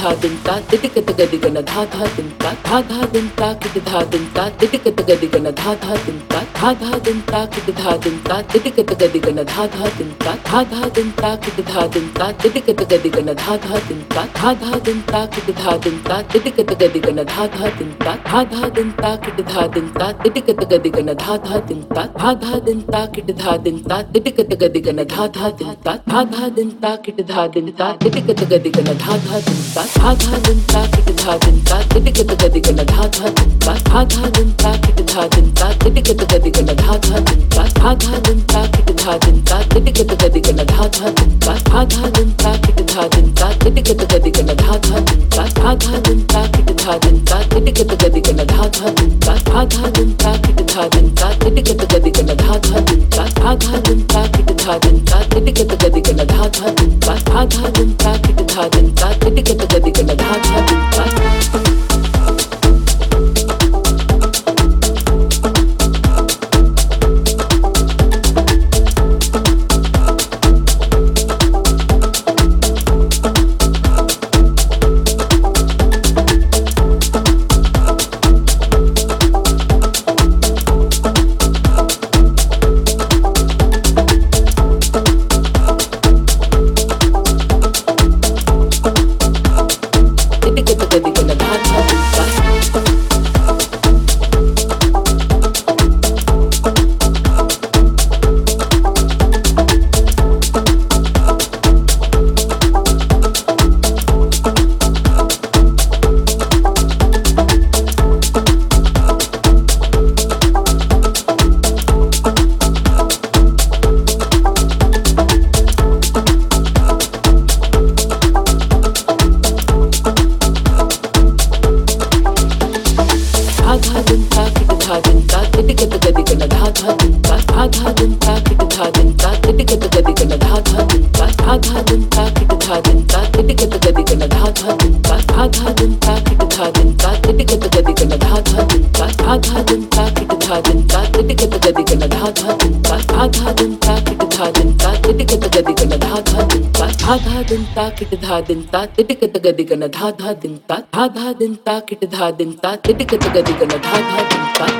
धा दिन ता तिटिकत गदि गन धा धा दिन ता धा धा दिन ता किट धा दिन ता तिटिकत गदि गन धा धा दिन ता धा धा दिन ता किट धा दिन ता तिटिकत गदि गन धा धा दिन ता धा धा दिन ता किट धा दिन ता तिटिकत गदि गन धा धा दिन ता धा धा दिन ता किट धा दिन ता तिटिकत गदि गन धा धा दिन ता धा धा दिन ता किट धा दिन ता तिटिकत गदि गन धा धा दिन ता धा धा दिन ता किट धा दिन ता तिटिकत गदि गन धा धा दिन ता धा धा दिन ता किट धा दिन ता तिटिकत गदि गन धा धा दिन ता धा धा दिन ता किट धा दिन ता तिटिकत गदि Let me get the debit and the card. Let me get the debit and the card. किट धा दिन ता तिटिकत गदि गन धा धा दिन ता धा धा दिन ता किट धा दिन ता तिटिकत गदि गन धा धा दिन